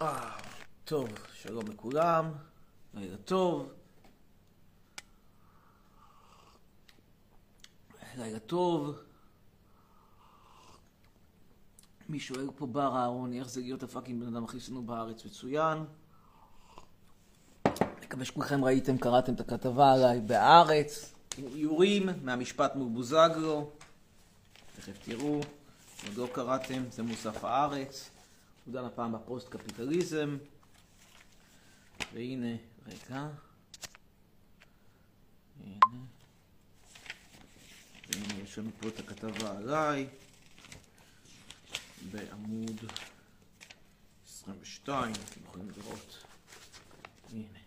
אה, טוב, שלום לכולם, לילה טוב. לילה טוב. מי שואל פה בר אהרוני, איך זה להיות הפאקינג בן אדם הכי שנוא בארץ? מצוין. מקווה שכולכם ראיתם, קראתם את הכתבה עליי בהארץ, עם איורים מהמשפט מול בוזגלו. תכף תראו, עוד לא קראתם, זה מוסף הארץ. הוא דן הפעם בפוסט קפיטליזם. והנה, רגע. הנה. והנה יש לנו פה את הכתבה עליי. בעמוד 22, אתם יכולים לראות. הנה.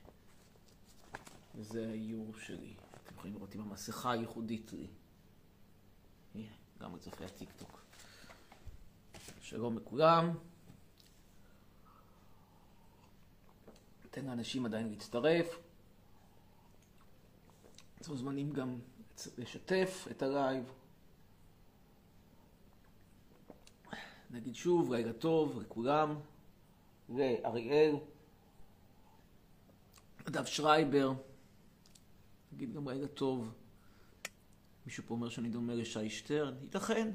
וזה האיור שלי. אתם יכולים לראות עם המסכה הייחודית לי. הנה, גם לצופי הטיקטוק. שלום לכולם. ניתן לאנשים עדיין להצטרף. אתם מוזמנים גם לשתף את הלייב. נגיד שוב, לילה טוב לכולם, לאריאל, נדב שרייבר, נגיד גם לילה טוב. מישהו פה אומר שאני דומה לשי שטרן, ייתכן.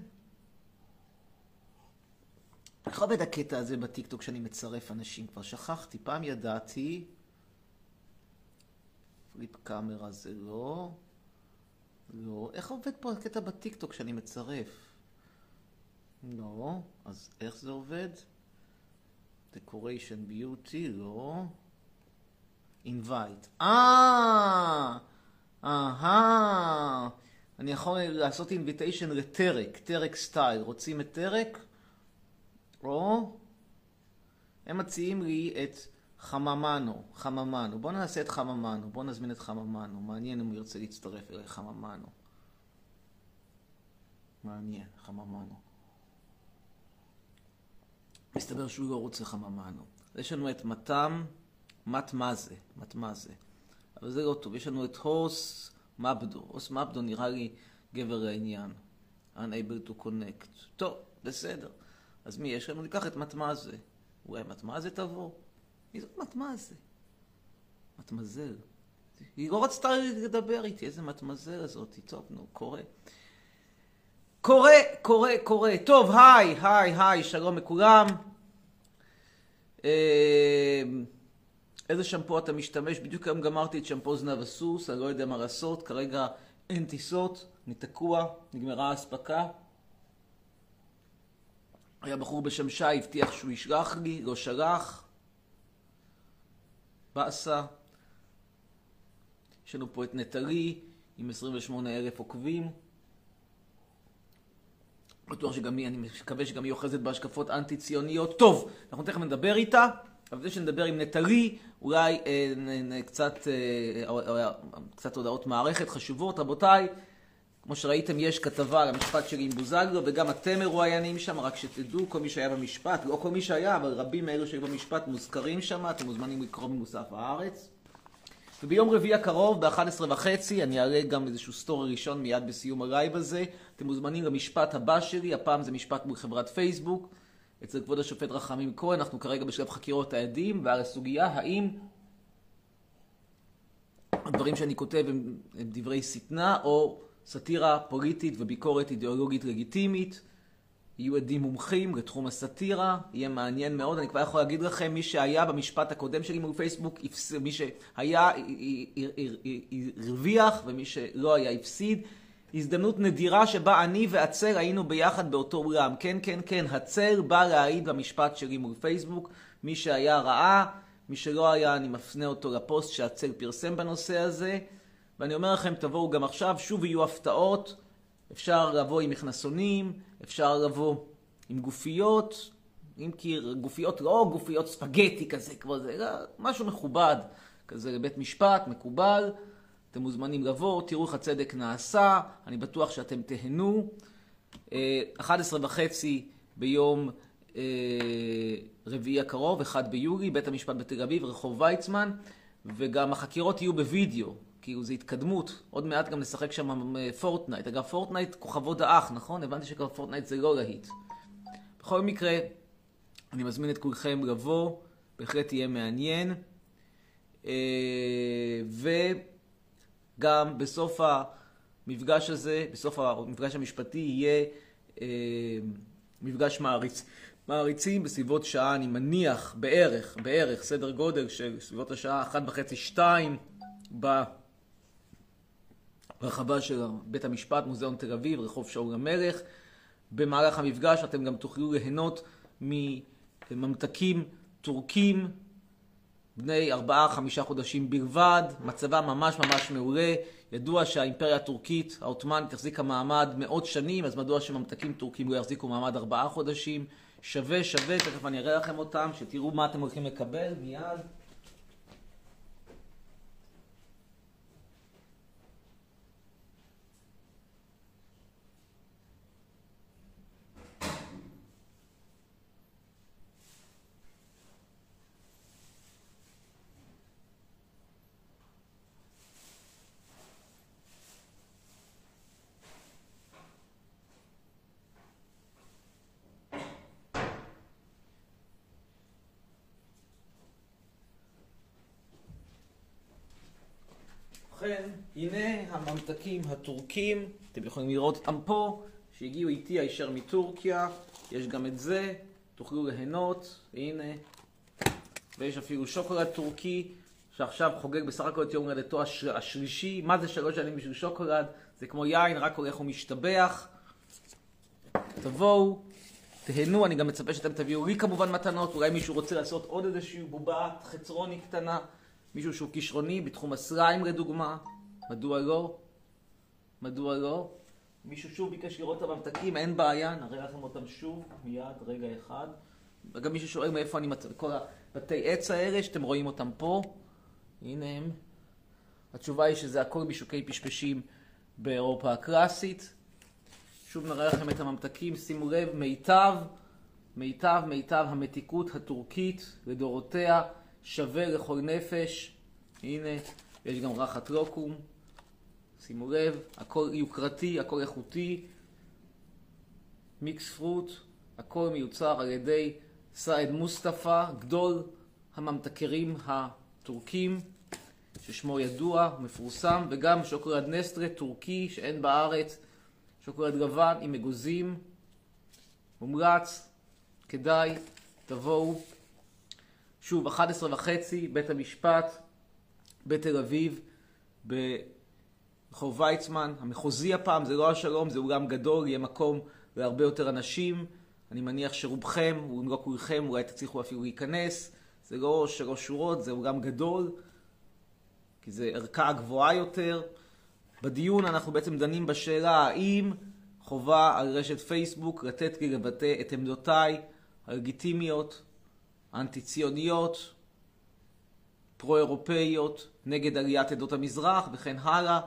איך עובד הקטע הזה בטיקטוק שאני מצרף אנשים? כבר שכחתי, פעם ידעתי. flip camera זה לא. לא. איך עובד פה הקטע בטיקטוק שאני מצרף? לא. אז איך זה עובד? decoration beauty, לא. invite. אה! אהה! אני יכול לעשות invitation לטרק, טרק סטייל. רוצים את טרק? או הם מציעים לי את חממנו, חממנו. בואו נעשה את חממנו, בואו נזמין את חממנו. מעניין אם הוא ירצה להצטרף אליי, חממנו. מעניין, חממנו. מסתבר שהוא לא רוצה חממנו. יש לנו את מתם, מת מה זה, מת מה זה. אבל זה לא טוב. יש לנו את הוס מבדו. הוס מבדו נראה לי גבר לעניין. unable to connect. טוב, בסדר. אז מי יש לנו? ניקח את מטמזה. אולי מטמזה תבוא? מי זאת מטמזה? מטמזל. היא לא רצתה לדבר איתי, איזה מטמזל הזאתי. טוב, נו, קורה. קורה, קורה, קורה. טוב, היי, היי, היי, שלום לכולם. איזה שמפו אתה משתמש? בדיוק היום גמרתי את שמפו זנב הסוס, אני לא יודע מה לעשות, כרגע אין טיסות, אני תקוע, נגמרה האספקה. היה בחור בשם שי, הבטיח שהוא ישלח לי, לא שלח. באסה. יש לנו פה את נטלי עם 28 אלף עוקבים. בטוח שגם היא, אני מקווה שגם היא אוחזת בהשקפות אנטי-ציוניות. טוב, אנחנו תכף נדבר איתה, אבל לפני שנדבר עם נטלי, אולי אה, נ, קצת, אה, קצת הודעות מערכת חשובות. רבותיי, כמו שראיתם, יש כתבה על המשפט שלי עם בוזגלו, וגם אתם מרואיינים שם, רק שתדעו, כל מי שהיה במשפט, לא כל מי שהיה, אבל רבים מאלו שהיו במשפט מוזכרים שם, אתם מוזמנים לקרוא ממוסף הארץ. וביום רביעי הקרוב, ב-11 וחצי, אני אעלה גם איזשהו סטורי ראשון מיד בסיום הלייב הזה. אתם מוזמנים למשפט הבא שלי, הפעם זה משפט מול חברת פייסבוק, אצל כבוד השופט רחמים כהן, אנחנו כרגע בשלב חקירות העדים, ועל הסוגיה האם הדברים שאני כותב הם, הם דברי שטנה, או סאטירה פוליטית וביקורת אידיאולוגית לגיטימית. יהיו עדים מומחים לתחום הסאטירה, יהיה מעניין מאוד. אני כבר יכול להגיד לכם, מי שהיה במשפט הקודם שלי מול פייסבוק, מי שהיה הרוויח ומי שלא היה הפסיד. הזדמנות נדירה שבה אני ועצר היינו ביחד באותו אולם. כן, כן, כן, הצר בא להעיד במשפט שלי מול פייסבוק. מי שהיה ראה, מי שלא היה, אני מפנה אותו לפוסט שהצר פרסם בנושא הזה. ואני אומר לכם, תבואו גם עכשיו, שוב יהיו הפתעות. אפשר לבוא עם מכנסונים, אפשר לבוא עם גופיות, אם כי גופיות לא גופיות ספגטי כזה, כבר זה, אלא משהו מכובד, כזה לבית משפט, מקובל. אתם מוזמנים לבוא, תראו איך הצדק נעשה, אני בטוח שאתם תהנו. 11 וחצי ביום רביעי הקרוב, 1 ביולי, בית המשפט בתל אביב, רחוב ויצמן, וגם החקירות יהיו בווידאו. כאילו זה התקדמות, עוד מעט גם נשחק שם פורטנייט. אגב, פורטנייט כוכבות האח, נכון? הבנתי שכבר פורטנייט זה לא להיט. בכל מקרה, אני מזמין את כולכם לבוא, בהחלט יהיה מעניין. וגם בסוף המפגש הזה, בסוף המפגש המשפטי, יהיה מפגש מעריץ. מעריצים בסביבות שעה, אני מניח, בערך, בערך, סדר גודל של סביבות השעה אחת וחצי, שתיים, ברחבה של בית המשפט, מוזיאון תל אביב, רחוב שאול המלך. במהלך המפגש אתם גם תוכלו ליהנות מממתקים טורקים בני ארבעה-חמישה חודשים בלבד, מצבם ממש ממש מעולה. ידוע שהאימפריה הטורקית, העות'מאנית, החזיקה מעמד מאות שנים, אז מדוע שממתקים טורקים לא יחזיקו מעמד ארבעה חודשים? שווה, שווה, תכף אני אראה לכם אותם, שתראו מה אתם הולכים לקבל מיד. ובכן, הנה הממתקים הטורקים, אתם יכולים לראות אותם פה, שהגיעו איתי הישר מטורקיה, יש גם את זה, תוכלו ליהנות, הנה, ויש אפילו שוקולד טורקי, שעכשיו חוגג בסך הכל את יום הולדתו השר... השלישי, מה זה שלוש שנים בשביל שוקולד? זה כמו יין, רק הולך ומשתבח. תבואו, תהנו, אני גם מצפה שאתם תביאו לי כמובן מתנות, אולי מישהו רוצה לעשות עוד איזושהי בובה חצרוני קטנה. מישהו שהוא כישרוני בתחום הסליים לדוגמה, מדוע לא? מדוע לא? מישהו שוב ביקש לראות את הממתקים, אין בעיה, נראה לכם אותם שוב, מיד, רגע אחד. וגם מישהו שואל מאיפה אני מצא, כל הבתי עץ האלה שאתם רואים אותם פה, הנה הם. התשובה היא שזה הכל בשוקי פשפשים באירופה הקלאסית. שוב נראה לכם את הממתקים, שימו לב, מיטב, מיטב, מיטב המתיקות הטורקית לדורותיה. שווה לכל נפש. הנה, יש גם רחת לוקום. שימו לב, הכל יוקרתי, הכל איכותי. מיקס פרוט, הכל מיוצר על ידי סעד מוסטפא, גדול הממתקרים הטורקים, ששמו ידוע, מפורסם, וגם שוקולד נסטרה טורקי שאין בארץ, שוקולד לבן עם אגוזים, מומלץ, כדאי, תבואו. שוב, 11 וחצי, בית המשפט בתל אביב, ברחוב ויצמן, המחוזי הפעם, זה לא השלום, זה אולם גדול, יהיה מקום להרבה יותר אנשים. אני מניח שרובכם, אם לא כולכם, אולי תצליחו אפילו להיכנס. זה לא שלוש שורות, זה אולם גדול, כי זה ערכה גבוהה יותר. בדיון אנחנו בעצם דנים בשאלה האם חובה על רשת פייסבוק לתת לי לבטא את עמדותיי הלגיטימיות אנטי-ציוניות, פרו-אירופאיות, נגד עליית עדות המזרח וכן הלאה.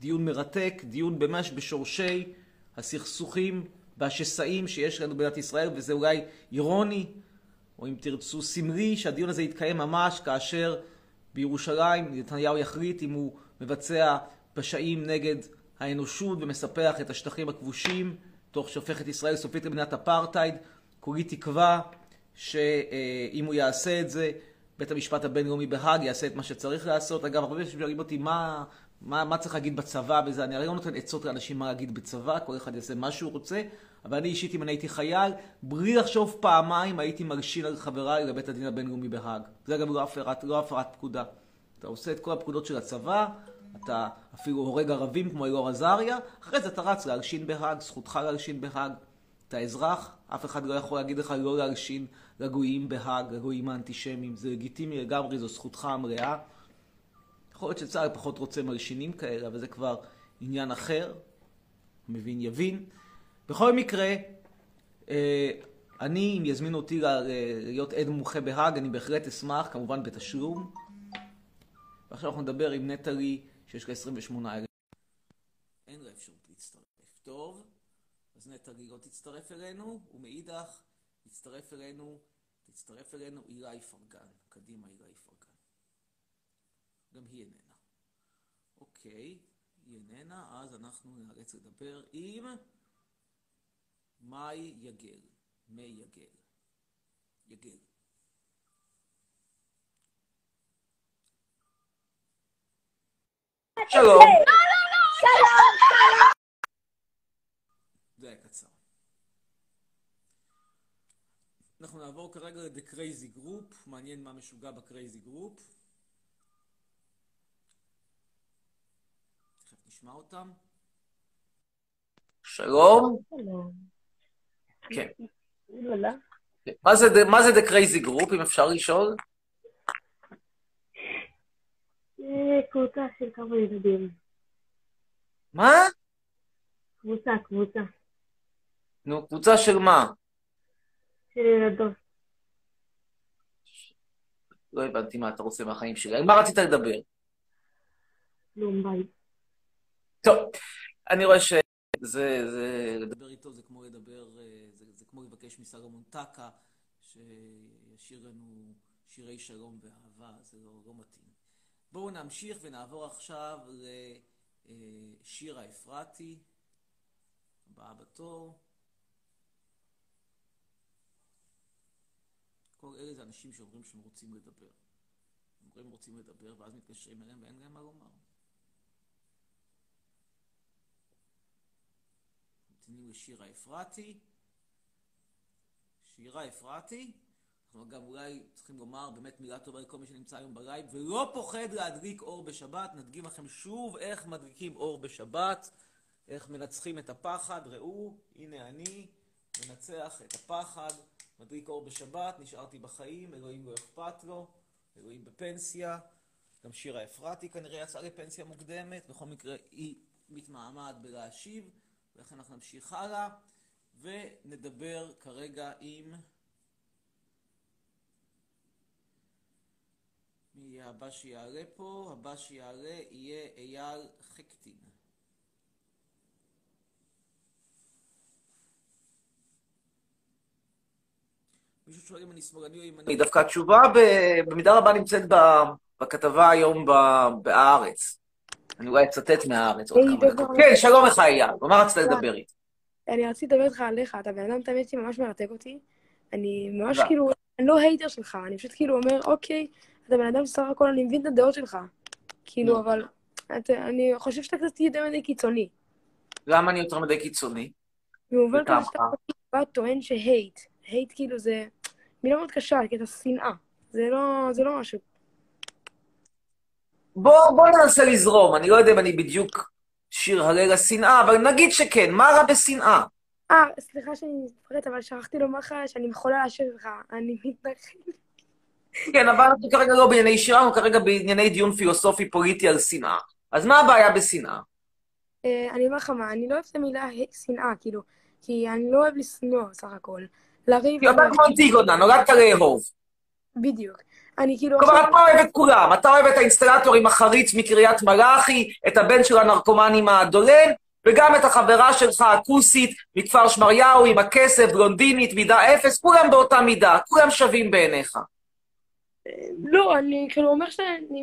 דיון מרתק, דיון ממש בשורשי הסכסוכים והשסעים שיש לנו במדינת ישראל, וזה אולי אירוני, או אם תרצו סמלי, שהדיון הזה יתקיים ממש כאשר בירושלים נתניהו יחליט אם הוא מבצע פשעים נגד האנושות ומספח את השטחים הכבושים, תוך שהופך את ישראל סופית למדינת אפרטהייד. כולי תקווה שאם הוא יעשה את זה, בית המשפט הבינלאומי בהאג יעשה את מה שצריך לעשות. אגב, הרבה אנשים שואלים אותי מה, מה, מה צריך להגיד בצבא וזה, אני הרי לא נותן עצות לאנשים מה להגיד בצבא, כל אחד יעשה מה שהוא רוצה, אבל אני אישית, אם אני הייתי חייל, בלי לחשוב פעמיים, הייתי מרשין על חבריי לבית הדין הבינלאומי בהאג. זה גם לא הפרת, לא הפרת פקודה. אתה עושה את כל הפקודות של הצבא, אתה אפילו הורג ערבים כמו אלאור עזריה, אחרי זה אתה רץ להלשין בהאג, זכותך להלשין בהאג. אתה אזרח, אף אחד לא יכול להגיד לך לא להלשין לגויים בהאג, לגויים האנטישמיים, זה לגיטימי לגמרי, זו זכותך המלאה. יכול להיות שצה"ל פחות רוצה מלשינים כאלה, אבל זה כבר עניין אחר, מבין יבין. בכל מקרה, אה, אני, אם יזמינו אותי להיות עד מומחה בהאג, אני בהחלט אשמח, כמובן בתשלום. ועכשיו אנחנו נדבר עם נטלי, שיש לה 28 אלף. אין לה אפשרות להצטרף. טוב. אז נטלי לא תצטרף אלינו, ומאידך תצטרף אלינו, תצטרף אלינו אילי פרגן. קדימה אילי פרגן. גם היא איננה. אוקיי, היא איננה, אז אנחנו נאלץ לדבר עם מאי יגל. מי יגל. יגל. שלום. זה היה קצר. אנחנו נעבור כרגע ל-The Crazy Group, מעניין מה משוגע ב-Crazy Group. נשמע אותם. שלום. כן. מה זה, The Crazy Group, אם אפשר לשאול? אה, קבוצה של כמה ילדים. מה? קבוצה, קבוצה. נו, קבוצה של מה? של ילדות. לא הבנתי מה אתה רוצה מהחיים שלי. על מה רצית לדבר? כלום ביי. טוב, אני רואה שזה, זה, לדבר איתו זה כמו לדבר, אה, זה, זה כמו לבקש מסלומון טקה, שישיר לנו שירי שלום ואהבה, זה לא, לא מתאים. בואו נמשיך ונעבור עכשיו לשירה אפרתי, הבאה בתור. כל אלה זה אנשים שאומרים שהם רוצים לדבר. אומרים רוצים לדבר, ואז מתקשרים אליהם ואין להם מה לומר. ממתינים לשירה אפרתי. שירה אפרתי. אנחנו גם אולי צריכים לומר באמת מילה טובה לכל מי שנמצא היום בלייב, ולא פוחד להדליק אור בשבת. נדגים לכם שוב איך מדליקים אור בשבת, איך מנצחים את הפחד. ראו, הנה אני מנצח את הפחד, מדליק אור בשבת, נשארתי בחיים, אלוהים לא אכפת לו, אלוהים בפנסיה. גם שירה אפרתי כנראה יצאה לפנסיה מוקדמת, בכל מקרה היא מתמהמהת בלהשיב. ולכן אנחנו נמשיך הלאה, ונדבר כרגע עם... מי יהיה הבא שיעלה פה? הבא שיעלה יהיה אייל חקטין. מישהו שואל אם אני שמאלני או ימני. דווקא התשובה במידה רבה נמצאת בכתבה היום בהארץ. אני אולי אצטט מהארץ עוד כמה דקות. כן, שלום לך, אייל. במה רצית לדבר איתי? אני רציתי לדבר איתך עליך, אתה בן אדם, תמיד ממש מרתק אותי. אני ממש כאילו, אני לא הייטר שלך, אני פשוט כאילו אומר, אוקיי, אתה בן אדם סך הכל, אני מבין את הדעות שלך. כאילו, אבל אני חושב שאתה קצת יותר מדי קיצוני. למה אני יותר מדי קיצוני? במובן כזה שאתה בא טוען שהייט. הייט כאילו זה מילה מאוד קשה, כי אתה שנאה. זה לא משהו בוא, בוא ננסה לזרום, אני לא יודע אם אני בדיוק שיר הלל השנאה, אבל נגיד שכן, מה רע בשנאה? אה, סליחה שאני מתפרט, אבל שכחתי לומר לך שאני יכולה להשאיר לך, אני מתנחל. כן, אבל אנחנו כרגע לא בענייני שירה, אנחנו כרגע בענייני דיון פילוסופי פוליטי על שנאה. אז מה הבעיה בשנאה? אה, אני אומר לך מה, אני לא אוהב את המילה שנאה, כאילו, כי אני לא אוהב לשנוא סך הכל. לריב... כי אתה כמו אנטיגונה, נולדת לאהוב. בדיוק. אני כאילו... כלומר, אתה אוהב את כולם. אתה אוהב את האינסטלטור עם החריץ מקריית מלאכי, את הבן של הנרקומן עם הדולן, וגם את החברה שלך, הכוסית, מכפר שמריהו, עם הכסף, בלונדינית, מידה אפס, כולם באותה מידה, כולם שווים בעיניך. לא, אני כאילו אומר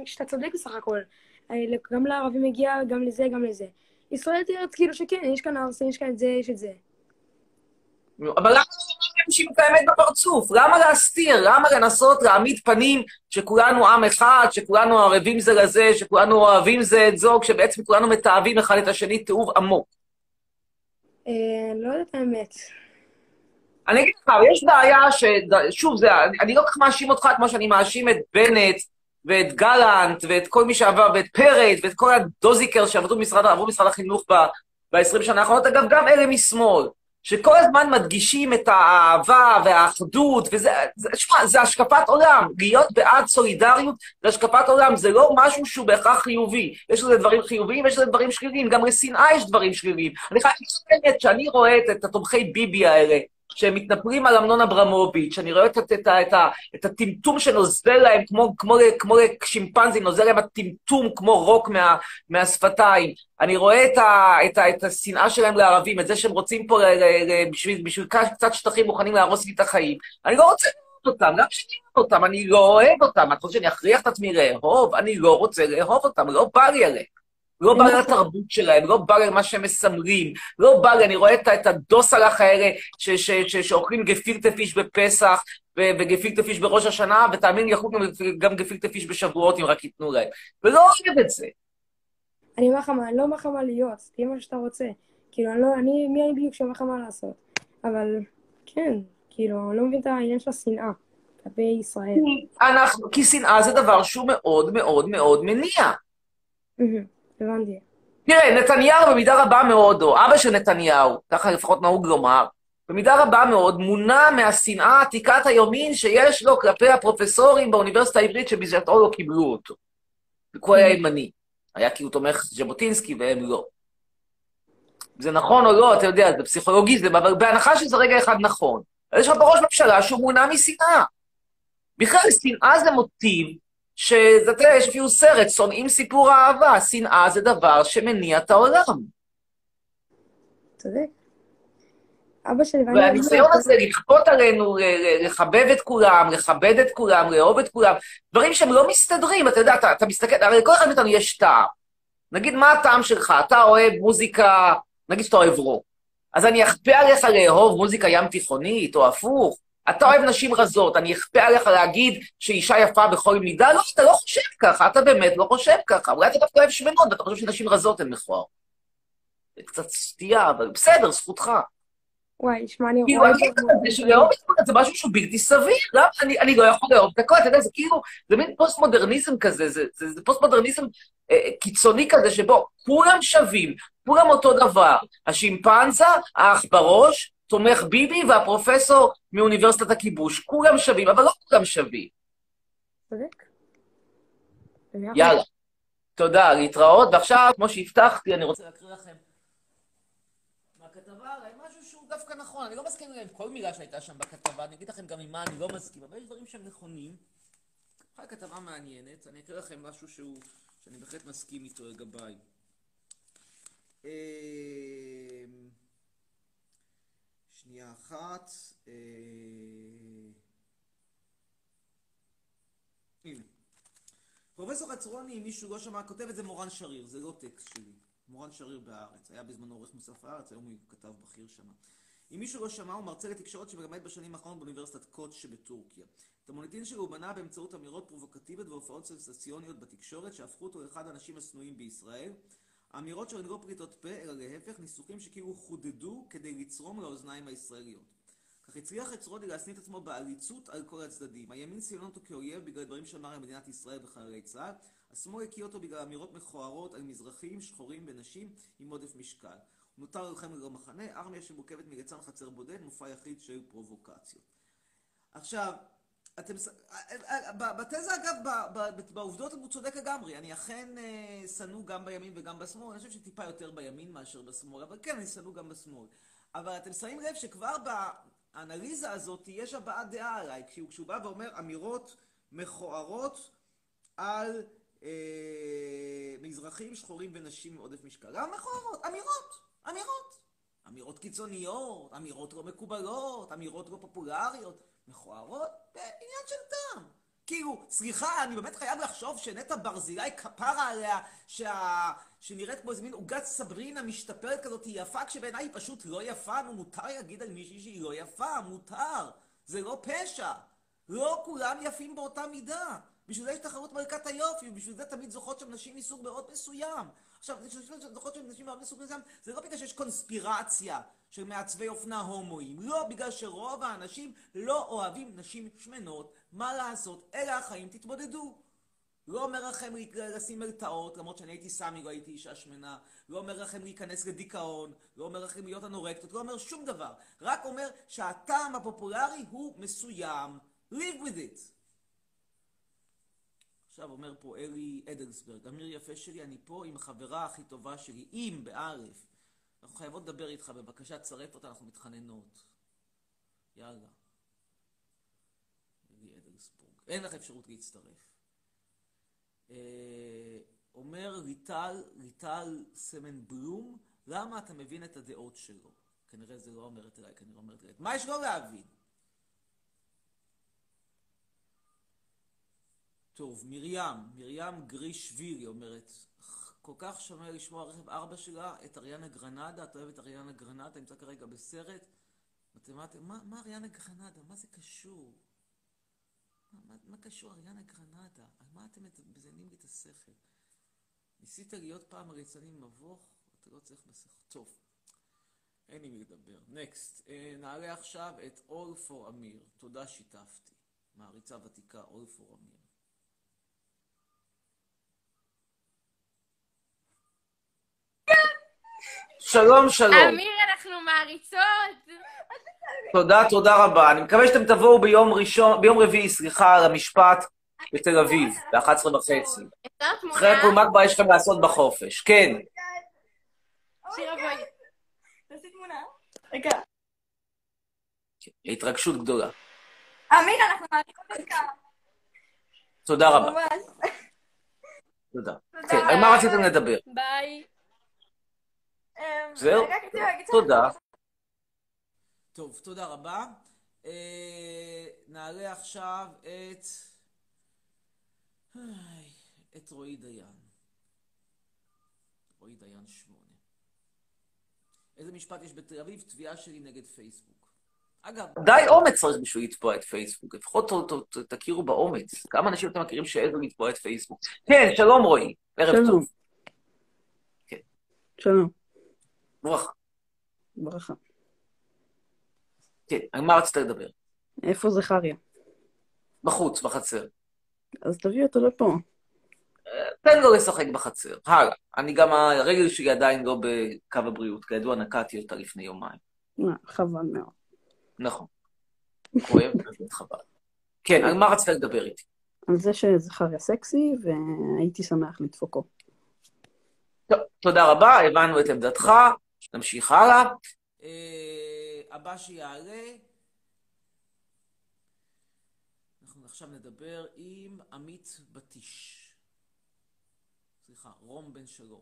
שאתה צודק בסך הכל. גם לערבים מגיע, גם לזה, גם לזה. ישראל תראה כאילו שכן, יש כאן ארסן, יש כאן את זה, יש את זה. אבל למה לא להמשיך את האמת בפרצוף? למה להסתיר? למה לנסות להעמיד פנים שכולנו עם אחד, שכולנו ערבים זה לזה, שכולנו אוהבים זה את זו, כשבעצם כולנו מתעבים אחד את השני תיעוב עמוק? אה, לא יודעת האמת. אני אגיד לך, יש בעיה ש... שוב, זה, אני לא כל כך מאשים אותך כמו שאני מאשים את בנט ואת גלנט ואת כל מי שעבר, ואת פרץ ואת כל הדוזיקר שעברו במשרד, במשרד החינוך ב-20 שנה האחרונות, אגב, גם אלה משמאל. שכל הזמן מדגישים את האהבה והאחדות, וזה, זה, שמה, זה השקפת עולם. להיות בעד סולידריות זה השקפת עולם, זה לא משהו שהוא בהכרח חיובי. יש לזה דברים חיוביים ויש לזה דברים שליליים, גם לשנאה יש דברים שליליים. אני חייב להגיד שאני רואה את, את התומכי ביבי האלה, שהם מתנפלים על אמנון אברמוביץ', אני רואה את, את, את, את, הטמטום שנוזל להם, כמו, כמו, כמו לשימפנזים, נוזל להם הטמטום כמו רוק מה, מהשפתיים. אני רואה את, ה, את, ה, את השנאה שלהם לערבים, את זה שהם רוצים פה, ל, ל, ל, בשביל, בשביל קצת שטחים מוכנים להרוס לי את החיים. אני לא רוצה לאהוב אותם, למה אוהב אותם? אני לא אוהב אותם. את רוצה שאני אכריח את עצמי לאהוב? אני לא רוצה לאהוב אותם, לא בא לי עליהם. לא בא לתרבות שלהם, לא בא למה שהם מסמרים, לא בא לי, אני רואה את, הדוסלח האלה שאוכלים גפילטה פיש בפסח וגפילטה פיש בראש השנה, ותאמין לי, יאכלו גם, גפילטה פיש בשבועות אם רק ייתנו להם. ולא אוהב את זה. אני אומר לך מה, אני לא אומר לך מה להיות, תהיה מה שאתה רוצה. כאילו, אני לא, אני, מי אני בדיוק שאומר לך מה לעשות? אבל, כן, כאילו, אני לא מבין את העניין של השנאה כלפי ישראל. אנחנו, כי שנאה זה דבר שהוא מאוד מאוד מאוד מניע. מהמם, הבנתי. תראה, נתניהו במידה רבה מאוד, או אבא של נתניהו, ככה לפחות נהוג לומר, במידה רבה מאוד מונע מהשנאה עתיקת היומין שיש לו כלפי הפרופסורים באוניברסיטה העברית שבזכותו לא קיבלו אותו. הוא היה ימני. היה כי הוא תומך ז'בוטינסקי והם לא. זה נכון או לא, אתה יודע, זה פסיכולוגיזם, אבל בהנחה שזה רגע אחד נכון. אז יש לך פה ראש ממשלה שהוא מונע משנאה. בכלל, שנאה זה מוטיב, יודע, יש אפילו סרט, שונאים סיפור אהבה. שנאה זה דבר שמניע את העולם. צודק. אבא שלי ואני... והניסיון הזה לכפות עלינו, לחבב את כולם, לכבד את כולם, לאהוב את כולם, דברים שהם לא מסתדרים, אתה יודע, אתה, אתה מסתכל, הרי לכל אחד מאיתנו יש טעם. נגיד, מה הטעם שלך? אתה אוהב מוזיקה, נגיד שאתה אוהב רוק. אז אני אכפה עליך לאהוב מוזיקה ים תיכונית, או הפוך. אתה אוהב נשים רזות, אני אכפה עליך להגיד שאישה יפה בכל מידה? לא, אתה לא חושב ככה, אתה באמת לא חושב ככה. אולי אתה דווקא אוהב שמנות, ואתה חושב שנשים רזות הן מכוער. זה קצת סטייה, אבל בסדר, זכותך. וואי, שמע, אני כאילו, רואה... הקטע הזה של לאהוב את זה משהו שהוא בלתי סביר, למה אני, אני לא יכול לאהוב את הכל, אתה יודע, זה כאילו, זה מין פוסט-מודרניזם כזה, זה, זה, זה פוסט-מודרניזם אה, קיצוני כזה, שבו כולם שווים, כולם אותו דבר. השימפנזה, האח בראש, תומך ביבי, והפרופסור מאוניברסיטת הכיבוש, כולם שווים, אבל לא כולם שווים. צודק. יאללה. תודה, להתראות, ועכשיו, כמו שהבטחתי, אני רוצה להקריא לכם מהכתבה, אולי משהו שהוא דווקא נכון. אני לא מסכים עם כל מילה שהייתה שם בכתבה, אני אגיד לכם גם עם מה אני לא מסכים, אבל יש דברים שהם נכונים. אחרי כתבה מעניינת, אני אקריא לכם משהו שהוא, שאני בהחלט מסכים איתו לגביי. אמ, שנייה אחת. אה, הנה. פרופסור חצרוני, אם מישהו לא שמע, כותב את זה מורן שריר, זה לא טקסט שלי. מורן שריר בהארץ, היה בזמנו עורך מוסף הארץ, היום הוא כתב בכיר שם. אם מישהו לא שמע, הוא מרצה לתקשורת שמלמד בשנים האחרונות באוניברסיטת קוץ' שבטורקיה. את המוניטין שלו הוא בנה באמצעות אמירות פרובוקטיביות והופעות סנסציוניות בתקשורת, שהפכו אותו לאחד האנשים השנואים בישראל. האמירות שלו הן פריטות פה, אלא להפך, ניסוחים שכאילו חודדו כדי לצרום לאוזניים הישראליות. כך הצליח חצרוני להשניא את עצמו בעריצות על כל הצדדים. הימין סימן אותו כאויב בגלל דברים שאמר על מדינת ישראל וחיילי צה"ל. השמאל הקיא אותו בגלל אמירות מכוערות על מזרחים, שחורים ונשים עם עודף משקל. נותר לוחם ללא מחנה, ארמיה שמורכבת מליצן חצר בודד, מופע יחיד של פרובוקציות. עכשיו, אתם... בתזה, אגב, ב- ב- בעובדות הוא צודק לגמרי. אני אכן אה, שנוא גם בימין וגם בשמאל. אני חושב שטיפה יותר בימין מאשר בשמאל, אבל כן, אני שנוא גם בשמאל. אבל אתם שמים לב שכבר באנליזה הזאת יש הבעת דעה עליי, כשהוא, כשהוא בא ואומר אמירות מכוערות על אה, מזרחים, שחורים ונשים עם עודף משקל. גם מכוערות, אמירות, אמירות. אמירות קיצוניות, אמירות לא מקובלות, אמירות לא פופולריות, מכוערות, בעניין של טעם. כאילו, סליחה, אני באמת חייב לחשוב שנטע ברזילי כפרה עליה, שה... שנראית כמו איזה מין עוגת סברינה משתפרת כזאת, היא יפה, כשבעיניי היא פשוט לא יפה, נו, מותר להגיד על מישהי שהיא לא יפה, מותר. זה לא פשע. לא כולם יפים באותה מידה. בשביל זה יש תחרות מלכת היופי, ובשביל זה תמיד זוכות שם נשים מסוג מאוד מסוים. עכשיו, זוכות שם נשים מאוד מסוג מסוים, זה לא בגלל שיש קונספירציה של מעצבי אופנה הומואים. לא, בגלל שרוב האנשים לא אוהבים נשים שמנות. מה לעשות? אלה החיים, תתמודדו. לא אומר לכם לשים מלטעות, למרות שאני הייתי סמי, לא הייתי אישה שמנה. לא אומר לכם להיכנס לדיכאון. לא אומר לכם להיות אנורקטות. לא אומר שום דבר. רק אומר שהטעם הפופולרי הוא מסוים. live with it. עכשיו אומר פה אלי אדלסברג, אמיר יפה שלי, אני פה עם החברה הכי טובה שלי, אם, באלף. אנחנו חייבות לדבר איתך, בבקשה תצרף אותה, אנחנו מתחננות. יאללה. אלי אדלסבורג. אין לך אפשרות להצטרף. אה, אומר ליטל, ליטל סמן בלום, למה אתה מבין את הדעות שלו? כנראה זה לא אומרת אליי, כנראה אומרת אליי. מה יש לו להבין? טוב, מרים, מרים גרישווילי אומרת, כל כך שומע לשמוע רכב ארבע שלה, את אריאנה גרנדה, את אוהבת אריאנה גרנדה, נמצא כרגע בסרט. מתמטי, מה, מה אריאנה גרנדה? מה זה קשור? מה, מה, מה קשור אריאנה גרנדה? על מה אתם מזיינים לי את השכל? ניסית להיות פעם ליצני מבוך? אתה לא צריך מסך. טוב, אין עם מי לדבר. נקסט, נעלה עכשיו את All for אמיר. תודה שיתפתי. מעריצה ותיקה, All for אמיר. שלום, שלום. אמיר, אנחנו מעריצות. תודה, תודה רבה. אני מקווה שאתם תבואו ביום ראשון, ביום רביעי, סליחה, למשפט בתל אביב, ב-11 וחצי. אחרי תמונה? מה כבר יש לכם לעשות בחופש? כן. שירה בואי. תעשי תמונה. רגע. התרגשות גדולה. אמיר, אנחנו מעריכות אותך. תודה רבה. תודה. כן, על מה רציתם לדבר? ביי. אמ, זהו? תודה. טוב, תודה רבה. אה, נעלה עכשיו את... את רועי דיין. רועי דיין שמונה. איזה משפט יש בתל אביב? תביעה שלי נגד פייסבוק. אגב, די אומץ צריך בשביל לתבוע את פייסבוק. לפחות תכירו באומץ. כמה אנשים אתם מכירים שהעזו לתבוע את פייסבוק? כן, שלום רועי. ערב. טוב. שלום, ברכה. ברכה. כן, על מה רצית לדבר? איפה זכריה? בחוץ, בחצר. אז תביא אותו לפה. תן לו לשחק בחצר. הלאה. אני גם, הרגל שלי עדיין לא בקו הבריאות. כידוע, נקעתי אותה לפני יומיים. אה, חבל מאוד. נכון. כואב, באמת חבל. כן, על מה רצית לדבר איתי? על זה שזכריה סקסי, והייתי שמח לדפוקו. טוב, תודה רבה, הבנו את עמדתך. נמשיך הלאה. אה, הבא שיעלה, אנחנו עכשיו נדבר עם עמית בטיש. סליחה, רום בן שלום.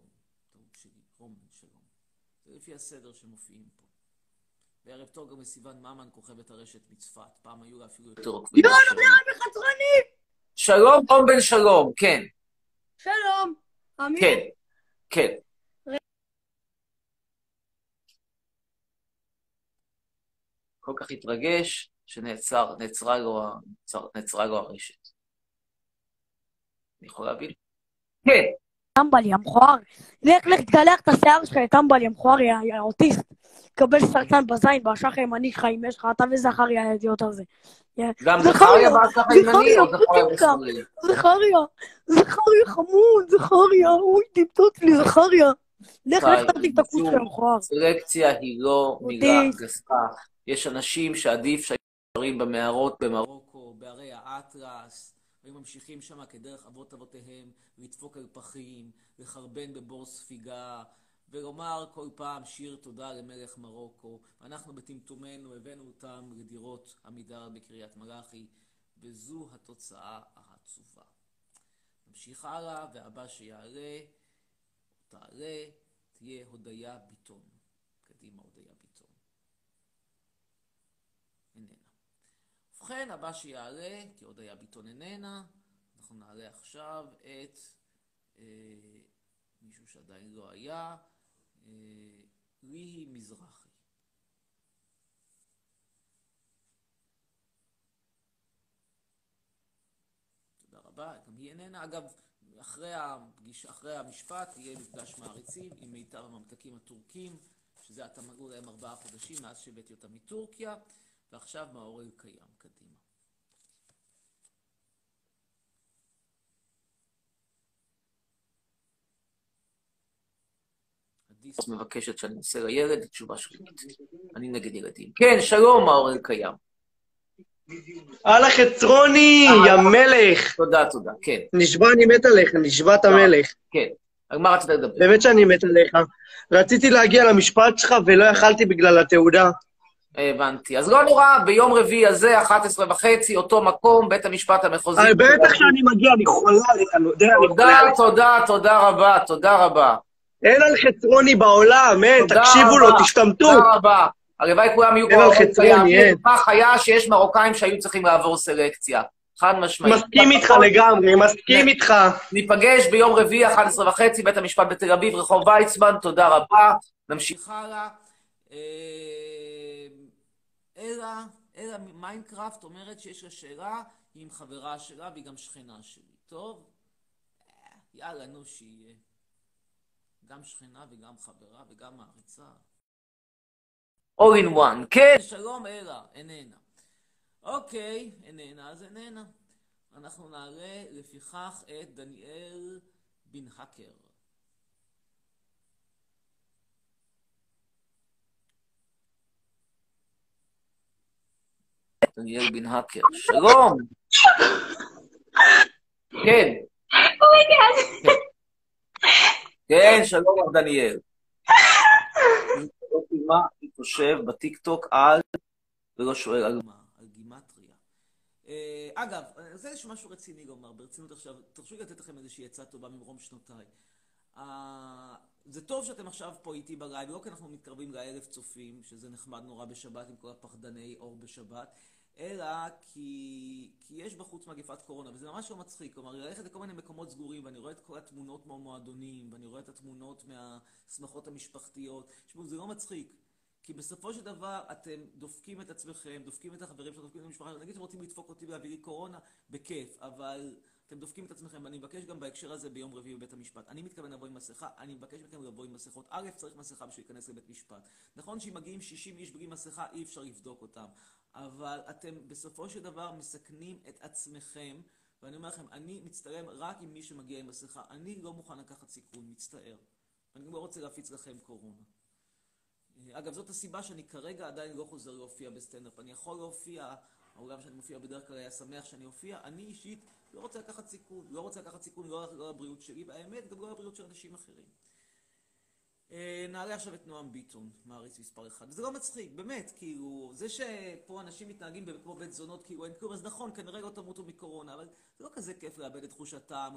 טעות שלי, רום בן שלום. זה לפי הסדר שמופיעים פה. וערב טוב גם לסיוון ממן, כוכבת הרשת מצפת. פעם היו לה אפילו יותר עוקבים. שלום, רום בן שלום, כן, שלום. אמיר? כן, כן. כל כך התרגש, שנעצר, נעצרה לו, הרשת. אני יכול להבין? כן, טמבל, יא מכוער. לך, לך, תגלח את השיער שלך, יא טמבל, יא מכוער, יא אוטיסט. תקבל סרטן בזין, באשך הימני שלך, אם יש לך, אתה וזכריה האידיוט הזה. גם זכריה, באסף הימני או זכריה. בשמאלי? זכריה, זכריה חמוד, זכריה, אוי, טיפטוט לי, זכריה. לך, לך, תדליק את הכוס. שלך, מכוער. סלקציה היא לא מילה. גסה. יש אנשים שעדיף שהיו גרים במערות במרוקו, בערי האטלס, היו ממשיכים שם כדרך אבות אבותיהם, לדפוק על פחים, לחרבן בבור ספיגה, ולומר כל פעם שיר תודה למלך מרוקו. אנחנו בטמטומנו הבאנו אותם לדירות עמידר בקריית מלאכי, וזו התוצאה העצובה. נמשיך הלאה, והבא שיעלה, תעלה, תהיה הודיה ביטון. קדימה, הודיה ביטון. איננה. ובכן, הבא שיעלה, כי הודיה ביטון איננה, אנחנו נעלה עכשיו את אה, מישהו שעדיין לא היה, אה, ליהי מזרחי. תודה רבה, גם היא איננה. אגב, אחרי, הפגיש, אחרי המשפט יהיה מפגש מעריצים עם מיטב הממתקים הטורקים, שזה עתה להם ארבעה חודשים מאז שהבאתי אותם מטורקיה, ועכשיו מהאורל קיים. קדימה. הדיס מבקשת שאני אעשה לילד, תשובה שלילית. אני נגד ילדים. כן, שלום, האורל קיים. הלאה חצרוני, יא מלך. תודה, תודה. כן, נשבע אני מת עליך, נשבעת המלך. כן. על מה רצית לדבר? באמת שאני מת עליך. רציתי להגיע למשפט שלך ולא יכלתי בגלל התעודה. הבנתי. אז לא נורא, ביום רביעי הזה, 11 וחצי, אותו מקום, בית המשפט המחוזי. בטח שאני מגיע, אני חולה עליך, אני יודע, אני חולה תודה, עליך. תודה, תודה רבה, תודה רבה. אין על חצרוני בעולם, אין, תקשיבו. לו, תשתמטו. תודה רבה. הלוואי כולם יהיו כמו חצרוני. אין. כך היה שיש מרוקאים שהיו צריכים לעבור סלקציה. חד משמעית. מסכים איתך לגמרי, מסכים איתך. ניפגש ביום רביעי, 11 וחצי, בית המשפט בתל אביב, רחוב ויצמן, תודה רבה. נמשיך הלאה. אלה, אלה מיינקראפט אומרת שיש לה שאלה, היא עם חברה שלה והיא גם שכנה שלי. טוב? אה, יאללה, נו, שיהיה. גם שכנה וגם חברה וגם מעריצה. All in one. כן, שלום אלה, איננה. אוקיי, איננה, אז איננה. אנחנו נעלה לפיכך את דניאל בן האקר. דניאל בן האקר. שלום! כן. כן, שלום לך, דניאל. מה אני חושב בטיקטוק על, ולא שואל על מה, על גימטריה. אה, אגב, אני רוצה איזשהו משהו רציני לומר, ברצינות עכשיו, תרשו לי לתת לכם איזושהי עצה טובה ממרום שנותיי. זה טוב שאתם עכשיו פה איתי בלייב, לא כי אנחנו מתקרבים לערב צופים, שזה נחמד נורא בשבת עם כל הפחדני אור בשבת, אלא כי, כי יש בחוץ מגפת קורונה, וזה ממש לא מצחיק. כלומר, ללכת לכל מיני מקומות סגורים, ואני רואה את כל התמונות מהמועדונים, ואני רואה את התמונות מהשמחות המשפחתיות. תשמעו, זה לא מצחיק. כי בסופו של דבר אתם דופקים את עצמכם, דופקים את החברים שלכם, דופקים את המשפחה שלכם. נגיד שאתם רוצים לדפוק אותי ולהביא לי קורונה, בכיף, אבל אתם דופקים את עצמכם, ואני מבקש גם בהקשר הזה ביום רביעי בבית המשפט. אני מתכוון לבוא עם מסכה, אני מבקש מכם לבוא עם מסכות. א', צריך מסכה בשביל להיכנס לבית משפט. נכון שאם מגיעים 60 איש בלי מסכה, אי אפשר לבדוק אותם. אבל אתם בסופו של דבר מסכנים את עצמכם, ואני אומר לכם, אני מצטלם רק עם מי שמגיע עם מסכה. אני לא מוכן לקחת סיכון, מצטער. אני לא רוצה להפיץ לכם קורונה. אגב, זאת הסיבה שאני כרגע עדיין לא חוזר להופיע בסטנדאפ. אני יכול להופיע, העולם שאני מופיע בדרך כלל היה שמח שאני אופיע. אני אישית לא רוצה לקחת סיכון, לא רוצה לקחת סיכון לא, לא לבריאות שלי, והאמת, גם לא לבריאות של אנשים אחרים. אה, נעלה עכשיו את נועם ביטון, מעריץ מספר אחד. וזה לא מצחיק, באמת, כאילו, זה שפה אנשים מתנהגים כמו בית זונות, כאילו אין כלום, אז נכון, כנראה לא תמותו מקורונה, אבל זה לא כזה כיף לאבד את תחוש הטעם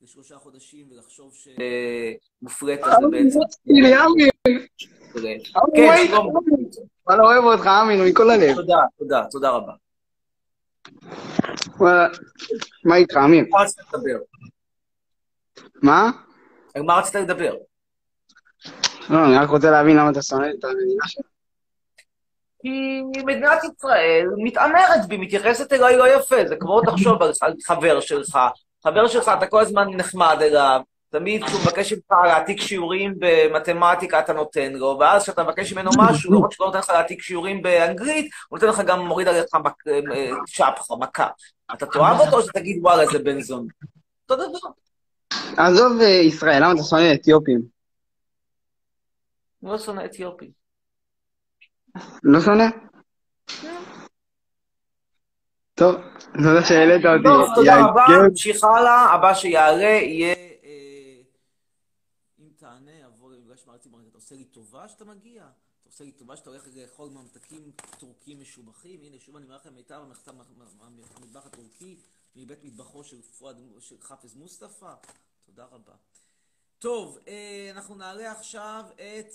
לשלושה חודשים ולחשוב שמופרט אה, הזה בעצם. כן, שלום. וואלה, אוהב אותך, אמין, מכל הלב. תודה, תודה, תודה רבה. מה איתך, אמיר? מה רצית לדבר? מה? על מה רצית לדבר? לא, אני רק רוצה להבין למה אתה שונא את המדינה שלך. כי מדינת ישראל מתעמרת בי, מתייחסת אליי לא יפה. זה כמו תחשוב על חבר שלך. חבר שלך, אתה כל הזמן נחמד אליו. תמיד כשהוא מבקש ממך להעתיק שיעורים במתמטיקה, אתה נותן לו, ואז כשאתה מבקש ממנו משהו, לא רק שהוא לא נותן לך להעתיק שיעורים באנגלית, הוא נותן לך גם מוריד עליך צ'פחה, מכה. אתה תאהב אותו או שתגיד, וואלה, זה בן זון? אותו דבר. עזוב ישראל, למה אתה שונא אתיופים? לא שונא אתיופים. לא שונא? טוב, תודה שהעלית אותי. טוב, תודה רבה, נמשיך הלאה, הבא שיעלה יהיה... אם תענה, אבוא למפגש מעריצים, אתה עושה לי טובה שאתה מגיע? אתה עושה לי טובה שאתה הולך לאכול ממתקים טורקים משובחים? הנה, שוב אני אומר לכם, מיטב המטבח הטורקי מבית מטבחו של פואד, של חאפז מוסטפא. תודה רבה. טוב, אנחנו נעלה עכשיו את,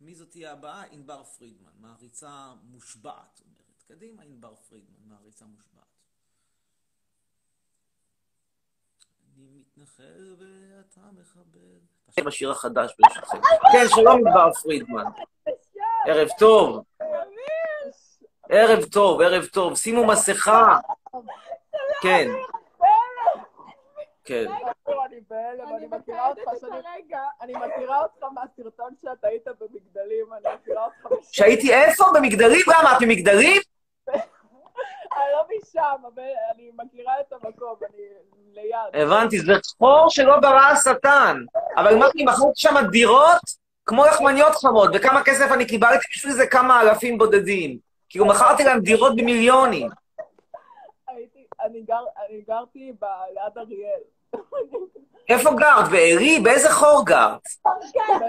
מי זאת תהיה הבאה? ענבר פרידמן, מעריצה מושבעת, אומרת. קדימה, ענבר פרידמן, מעריצה מושבעת. אני מתנחל ואתה מחבל. עכשיו השיר החדש ברשותכם. כן, שלום ענבר פרידמן. ערב טוב. ערב טוב, ערב טוב. שימו מסכה. כן. כן. אני בהלם, אני מכירה אותך אני מכירה אותך מהסרטון שאתה היית במגדלים, אני מכירה אותך... שהייתי איפה? במגדלים? למה? את ממגדלים? אני לא משם, אבל אני מכירה את המקום, אני ליד. הבנתי, זה חור שלא ברא השטן. אבל אמרתי, מכרתי שם דירות כמו לחמניות חמות, וכמה כסף אני קיבלתי בשביל זה כמה אלפים בודדים. כאילו, מכרתי להם דירות במיליונים. אני גרתי ליד אריאל. איפה גרת? בארי? באיזה חור גרת? בברקן,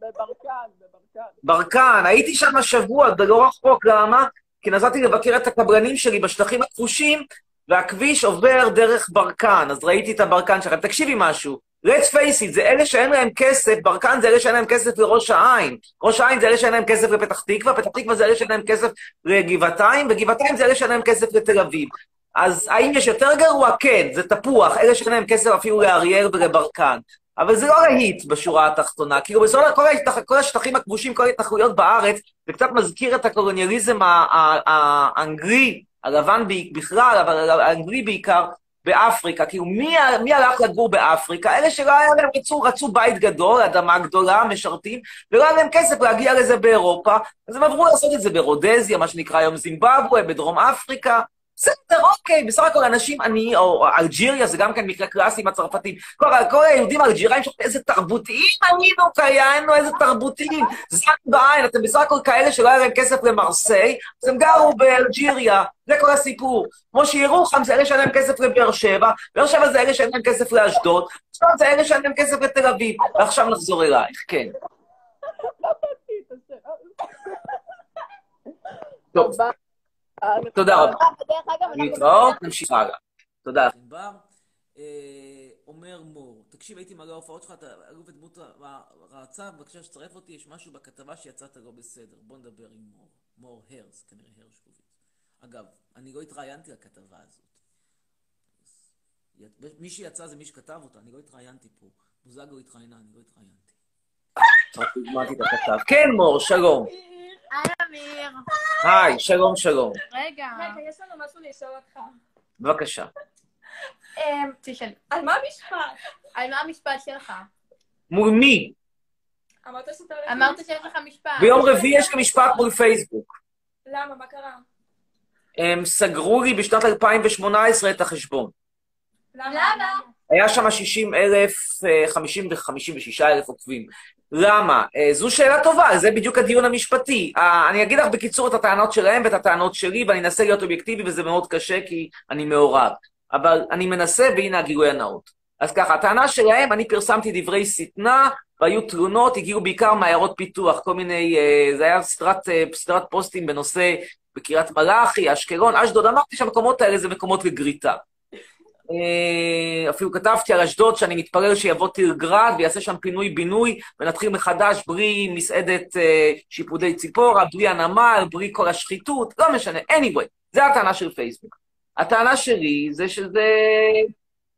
בברקן, בברקן. ברקן, הייתי שם שבוע, זה לא רחוק, למה? כי נסעתי לבקר את הקבלנים שלי בשטחים הכבושים, והכביש עובר דרך ברקן, אז ראיתי את הברקן שלכם. תקשיבי משהו, let's face it, זה אלה שאין להם כסף, ברקן זה אלה שאין להם כסף לראש העין. ראש העין זה אלה שאין להם כסף לפתח תקווה, פתח תקווה זה אלה שאין להם כסף לגבעתיים, וגבעתיים זה אלה שאין להם כסף לתל אביב. אז האם יש יותר גרוע? כן, זה תפוח, אלה שאין להם כסף אפילו לאריאל ולברקן. אבל זה לא להיט בשורה התחתונה. כאילו, של כל, כל השטחים הכבושים, כל ההתנחלויות בארץ, זה קצת מזכיר את הקולוניאליזם האנגלי, הלבן בכלל, אבל האנגלי בעיקר, באפריקה, כאילו מי, מי הלך לגור באפריקה? אלה שלא היה להם, רצו, רצו בית גדול, אדמה גדולה, משרתים, ולא היה להם כסף להגיע לזה באירופה, אז הם עברו לעשות את זה ברודזיה, מה שנקרא היום זימבבואה, בדרום אפריקה. בסדר, אוקיי, בסך הכל אנשים עניים, או אלג'יריה, זה גם כן מקרה קלאסי עם הצרפתים. כל, כל היהודים האלג'יראים, שם, איזה תרבותיים היינו, קיינו, איזה תרבותיים. זן בעין, אתם בסך הכל כאלה שלא היה להם כסף למרסיי, אז הם גרו באלג'יריה, זה כל הסיפור. כמו שירוחם זה אלה שאין להם כסף לבאר שבע, באר שבע זה אלה שאין להם כסף לאשדוד, אשדוד זה אלה שאין להם כסף לתל אביב. ועכשיו נחזור אלייך, כן. טוב, תודה רבה. להתראות, נמשיך הלאה. תודה. ענבר, אה, אומר מור, תקשיב, הייתי מלא ההופעות שלך, אתה אלוף את דמות רעצה, בבקשה שתצרף אותי, יש משהו בכתבה שיצאת לא בסדר. בוא נדבר עם מור. מור הרס, כנראה הרשקוביץ. אגב, אני לא התראיינתי לכתבה הזאת. מי שיצא זה מי שכתב אותה, אני לא התראיינתי פה. בוזגלו התראיינה, אני לא התראיינתי. רק הזמנתי את הכתב. כן, מור, שלום. היי, אמיר. היי, שלום, שלום. רגע. רגע, יש לנו משהו לשאול אותך. בבקשה. אמ, תשאל. על מה המשפט? על מה המשפט שלך? מול מי? אמרת שאתה הולך... אמרת שיש לך משפט. ביום רביעי יש לי משפט מול פייסבוק. למה? מה קרה? הם סגרו לי בשנת 2018 את החשבון. למה? היה שם 60 אלף, 50 ו-56 אלף עוקבים. למה? אה, זו שאלה טובה, זה בדיוק הדיון המשפטי. אה, אני אגיד לך בקיצור את הטענות שלהם ואת הטענות שלי, ואני אנסה להיות אובייקטיבי, וזה מאוד קשה כי אני מעורב. אבל אני מנסה, והנה הגילוי הנאות. אז ככה, הטענה שלהם, אני פרסמתי דברי שטנה, והיו תלונות, הגיעו בעיקר מעיירות פיתוח, כל מיני, אה, זה היה סדרת, סדרת פוסטים בנושא בקריית מלאכי, אשקלון, אשדוד, אמרתי שהמקומות האלה זה מקומות לגריטה. אה, אפילו כתבתי על אשדוד שאני מתפלל שיבוא טיל גראד ויעשה שם פינוי-בינוי ונתחיל מחדש בלי מסעדת אה, שיפודי ציפורה, בלי הנמל, בלי כל השחיתות, לא משנה. anyway, זה הטענה של פייסבוק. הטענה שלי זה שזה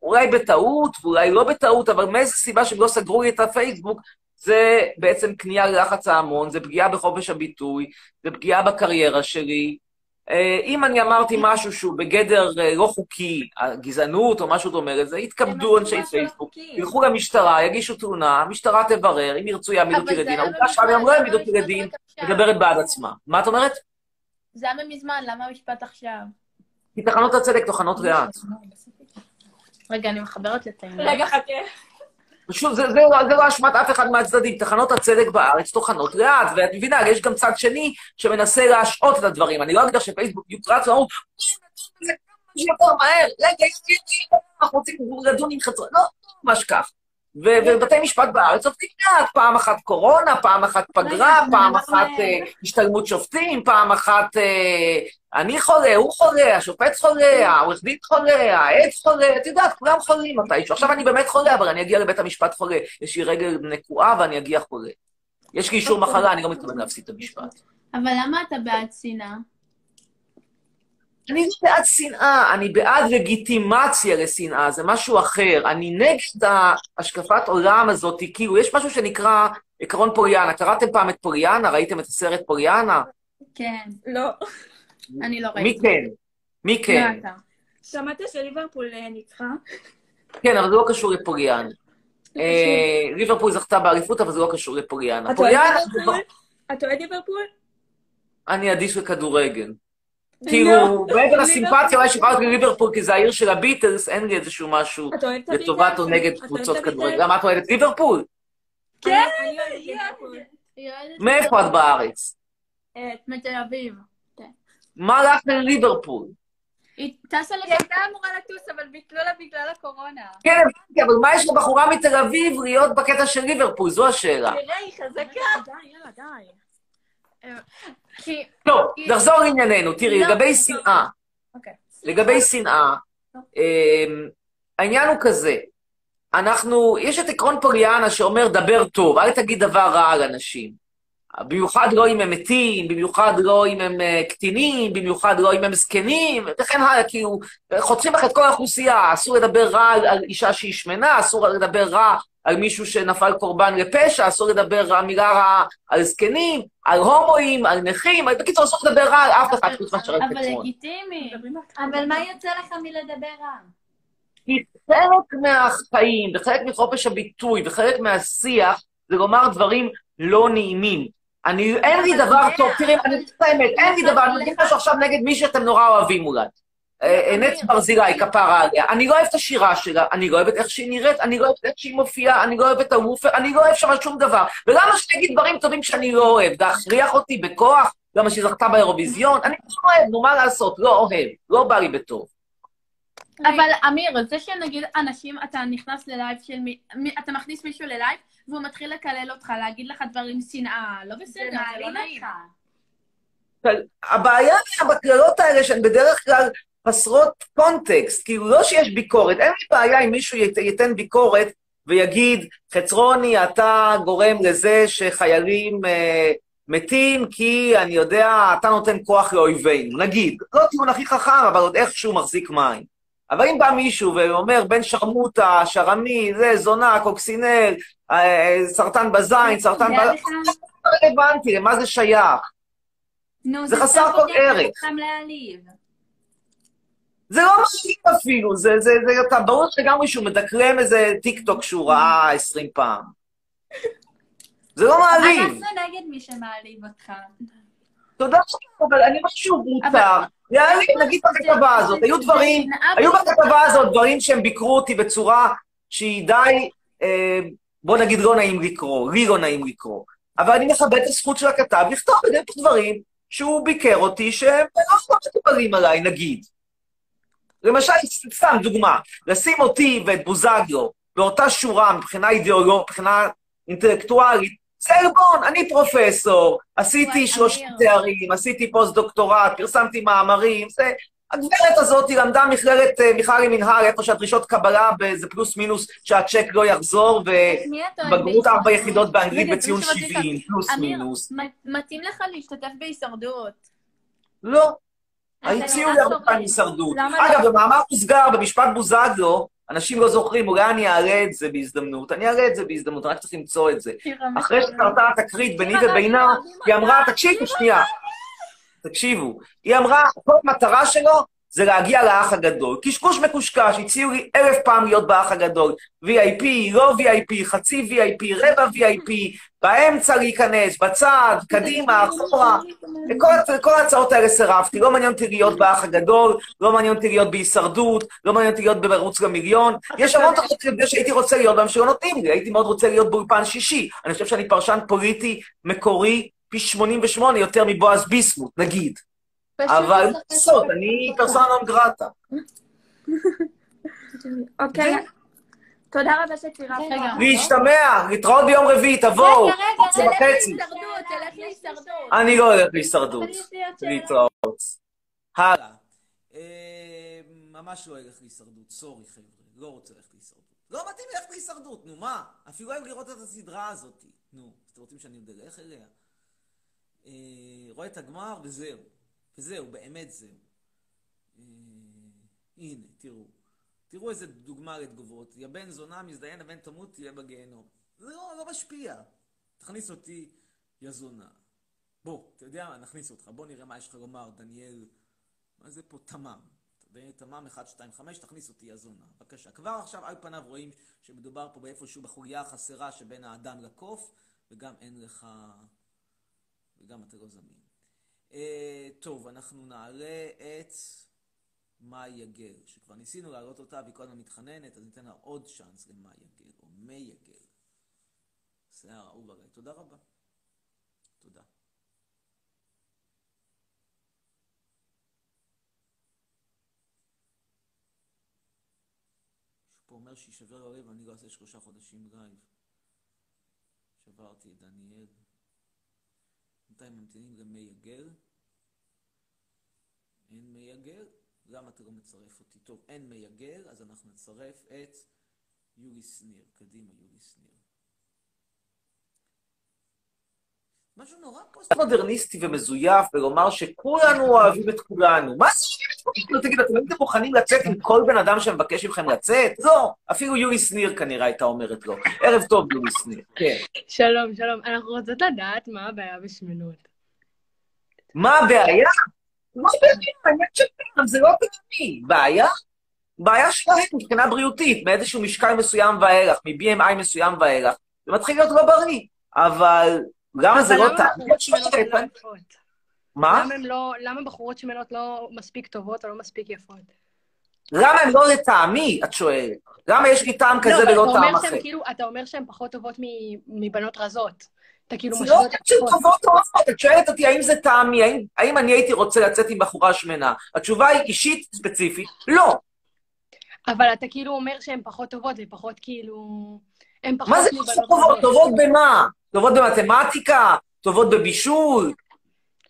אולי בטעות ואולי לא בטעות, אבל מאיזו סיבה שהם לא סגרו לי את הפייסבוק, זה בעצם כניעה ללחץ ההמון, זה פגיעה בחופש הביטוי, זה פגיעה בקריירה שלי. אה, אם אני אמרתי משהו שהוא בגדר אה, לא חוקי, גזענות או משהו דומה לזה, יתכבדו אנשי פייסבוק, ילכו למשטרה, יגישו תלונה, המשטרה תברר, אם ירצו יעמידו אותי לדין. העובדה היום לא למה אותי לדין? מדברת בעד עצמה. מה את אומרת? זה היה מזמן, למה המשפט עכשיו? כי תחנות הצדק טוחנות לאט. רגע, אני מחברת לטענה. רגע, חכה. פשוט, זה, זה, לא- זה לא אשמת אף אחד מהצדדים. תחנות הצדק בארץ טוחנות לאט, ואת מבינה, יש גם צד שני שמנסה להשעות את הדברים. אני לא אגיד לך שפייסבוק בדיוק רץ ואמרו, זה כמה שיותר מהר, רגע, אנחנו רוצים לדון עם חצר, לא, לא ממש כך. ובתי משפט בארץ עובדים לאט, פעם אחת קורונה, פעם אחת פגרה, פעם אחת אה, השתלמות שופטים, פעם אחת אה, אני חולה, הוא חולה, השופט חולה, העורך דין חולה, העץ חולה, את יודעת, כולם חולים מתישהו. עכשיו אני באמת חולה, אבל אני אגיע לבית המשפט חולה. יש לי רגל נקועה ואני אגיע חולה. יש לי אישור מחלה, אני לא מתכוון להפסיד את המשפט. אבל למה אתה בעד שנאה? אני לא בעד שנאה, אני בעד לגיטימציה לשנאה, זה משהו אחר. אני נגד השקפת עולם הזאת, כאילו, יש משהו שנקרא עקרון פוליאנה. קראתם פעם את פוליאנה? ראיתם את הסרט פוליאנה? כן. לא. אני לא מי ראיתי. כן? מי כן? לא אתה. שמעת שליברפול אה, ניצחה? כן, אבל זה לא קשור לפוליאנה. אה, ליברפול זכתה באליפות, אבל זה לא קשור ליברפול? אתה אוהד ליברפול? אני אדיש לכדורגל. כאילו, מעבר לסימפתיה, אולי שבחרתי לליברפול כי זה העיר של הביטלס, אין לי איזשהו משהו? לטובת או נגד קבוצות? כדורגל. למה את אוהדת ליברפול? כן, אני אוהדת ליברפול. היא אוהדת מאיפה את בארץ? מתל אביב. מה לך לליברפול? היא טסה היא לזה. הייתה אמורה לטוס, אבל ביטלו לה בגלל הקורונה. כן, הבנתי, אבל מה יש לבחורה מתל אביב להיות בקטע של ליברפול? זו השאלה. תראה, היא חזקה. די, יאללה, די. כי... טוב, נחזור לענייננו. תראי, לא, לגבי לא. שנאה, אוקיי. לגבי שנאה, אמ, העניין הוא כזה, אנחנו, יש את עקרון פוליאנה שאומר דבר טוב, אל תגיד דבר רע על אנשים. במיוחד לא אם הם מתים, במיוחד לא אם הם אה, קטינים, במיוחד לא אם הם זקנים, וכן הלאה, כאילו, חותכים לך את כל האוכלוסייה, אסור לדבר רע על, על אישה שהיא שמנה, אסור לדבר רע על מישהו שנפל קורבן לפשע, אסור לדבר מילה רעה על זקנים, על הומואים, על נכים, בקיצור, אסור לדבר רע על אף אחד חוץ מאשר על אבל פטרון. לגיטימי. אבל מה יוצא לך מלדבר רע? כי חלק מהחיים, וחלק מחופש הביטוי, וחלק מהשיח, זה לומר דברים לא נעימים. אני, אין לי דבר טוב, תראי, אני אגיד את האמת, אין לי דבר, אני אגיד משהו עכשיו נגד מי שאתם נורא אוהבים אולי. אה, אה, נץ ברזילי, כפרה עליה. אני לא אוהב את השירה שלה, אני לא אוהבת איך שהיא נראית, אני לא אוהבת איך שהיא מופיעה, אני לא אוהבת את הוופר, אני לא אוהב שם שום דבר. ולמה שאני אגיד דברים טובים שאני לא אוהב? להכריח אותי בכוח? למה שהיא זכתה באירוויזיון? אני לא אוהב, נו, מה לעשות? לא אוהב, לא בא לי בטוב. אבל אמיר, זה שנגיד אנשים, אתה נכנס ללייב של. מי- אתה מכניס מישהו ללייב, והוא מתחיל לקלל אותך, להגיד לך דברים שנאה, לא בסדר, זה לא נעים. אבל הבעיה בקללות האלה שהן בדרך כלל חסרות קונטקסט, כאילו לא שיש ביקורת, אין לי בעיה אם מישהו ית, ייתן ביקורת ויגיד, חצרוני, אתה גורם לזה שחיילים אה, מתים כי, אני יודע, אתה נותן כוח לאויבינו, נגיד. לא טיעון הכי חכם, אבל עוד איכשהו מחזיק מים. אבל אם בא מישהו ואומר, בן שרמוטה, שרמי, זה, זונה, קוקסינל, אה, סרטן בזין, סרטן זה ב... בכלל- לא רלוונטי, למה זה שייך? נו, זה זה חסר כל ערך. זה לא מעליב אפילו, זה, זה, זה, אתה ברור לגמרי שהוא מדקלם איזה טיק טוק שהוא ראה עשרים פעם. זה לא מעליב. אנחנו נגד מי שמעליב אותך. תודה רבה, אבל אני אומר שוב, מותר. נגיד בכתבה הזאת, היו דברים, היו בכתבה הזאת דברים שהם ביקרו אותי בצורה שהיא די, אה, בוא נגיד, לא נעים לקרוא, לי לא נעים לקרוא. אבל אני מכבד את הזכות של הכתב לכתוב בדיוק דברים שהוא ביקר אותי שהם לא מקובלים עליי, נגיד. למשל, סתם דוגמה, לשים אותי ואת בוזגלו באותה שורה מבחינה אידיאולוגית, מבחינה אינטלקטואלית, זה עלבון, אני פרופסור, עשיתי אמיר. תארים, עשיתי פוסט-דוקטורט, פרסמתי מאמרים, זה... הגברת הזאת היא למדה מכללת אה, מיכל למינהל, איפה שהדרישות קבלה באיזה פלוס מינוס שהצ'ק לא יחזור, ובגרות ארבע? יחידות באנגלית בציון זה מה שרציתי 70, פלוס מינוס. מתאים לך להשתתף בהישרדות. לא. הציעו לי הרבה. פעמים הישרדות. אגב, לא? במאמר מוסגר, במשפט בוזגלו, אנשים לא זוכרים, אולי אני אעלה את זה בהזדמנות. אני אעלה את זה בהזדמנות, רק צריך למצוא את זה. אחרי משוררת. שקרתה התקרית ביני ובינה, שירה, היא אמרה, תקשיבו שנייה, תקשיבו, היא אמרה, כל המטרה שלו זה להגיע לאח הגדול. קשקוש מקושקש, הציעו לי אלף פעם להיות באח הגדול. VIP, לא VIP, חצי VIP, רבע VIP, באמצע להיכנס, בצד, קדימה, אחורה. לכל, ההצעות האלה סירבתי, לא מעניין אותי להיות באח הגדול, לא מעניין אותי להיות בהישרדות, לא מעניין אותי להיות במרוץ למיליון. יש המון תחרות שהייתי רוצה להיות בהם שלא נותנים לי, הייתי מאוד רוצה להיות באולפן שישי. אני חושב שאני פרשן פוליטי מקורי פי 88 יותר מבועז ביסמוט, נגיד. אבל לעשות, פוליטיקה. אני פרסונה נון גרטה. אוקיי. תודה רבה שצירפת. רגע. להשתמע, להתראות ביום רביעי, תבואו. רגע, רגע, תלך. להישרדות, תלך להישרדות. אני לא הולך להישרדות. להתראות. הלאה. אה, ממש לא אלך להישרדות, סורי חבר'ה, לא רוצה ללכת להישרדות. לא מתאים ללכת להישרדות, נו מה? אפילו אין לראות את הסדרה הזאת. נו, אתם רוצים שאני עוד אלך אליה? אה, רואה את הגמר וזהו. וזהו, באמת זהו. אה, הנה, תראו. תראו איזה דוגמה לתגובות. יא בן זונה, מזדיין, הבן תמות, תהיה בגיהנום. זה לא, לא משפיע. תכניס אותי, יא זונה. בוא, אתה יודע מה, נכניס אותך, בוא נראה מה יש לך לומר, דניאל, מה זה פה תמם? תמם 1, 2, 5, תכניס אותי הזונה. בבקשה. כבר עכשיו על פניו רואים שמדובר פה באיפשהו בחוליה החסרה שבין האדם לקוף, וגם אין לך... וגם אתה לא זמין. אה, טוב, אנחנו נעלה את מאי יגל, שכבר ניסינו להעלות אותה והיא כל הזמן מתחננת, אז ניתן לה עוד צ'אנס למאי יגל, או מי יגל. שיער אהוב עליי. תודה רבה. תודה. פה אומר שישבר הלב, אני לא אעשה שלושה חודשים לייב. שברתי את דניאל. בינתיים ממתינים למי יגל. אין מי יגל? למה אתה לא מצרף אותי? טוב, אין מי יגל, אז אנחנו נצרף את יולי שניר. קדימה, יולי שניר. משהו נורא פוסט-מודרניסטי ומזויף בלומר שכולנו אוהבים את כולנו. מה זה אוהבים את כולנו? תגיד, אתם הייתם מוכנים לצאת עם כל בן אדם שמבקש מכם לצאת? לא. אפילו יולי שניר כנראה הייתה אומרת לו. ערב טוב, יולי שניר. כן. שלום, שלום. אנחנו רוצות לדעת מה הבעיה בשמנות. מה הבעיה? מה הבעיה? העניין של פעם, זה לא בעיה. בעיה? בעיה שלהם מבחינה בריאותית, מאיזשהו משקל מסוים ואילך, מ-BMI מסוים ואילך, זה מתחיל להיות לא בריא. אבל למה זה לא טעם? לא? מה? למה לא- בחורות שמנות לא מספיק טובות או לא מספיק יפות? למה הם לא לטעמי, את שואלת? למה יש לי טעם כזה לא, אבל ולא טעם אחר? כאילו, אתה אומר שהן פחות טובות מבנות רזות. אתה כאילו זה לא משווה עניין של אותן. טובות או רעות, את שואלת אותי האם זה טעמי, האם- האם אני הייתי רוצה לצאת עם בחורה שמנה? התשובה היא אישית, ספציפית, לא. אבל אתה כאילו אומר שהן פחות טובות, ופחות כאילו... הן פחות מה זה מבנות טובות? טובות במה? טובות במתמטיקה? טובות בבישול?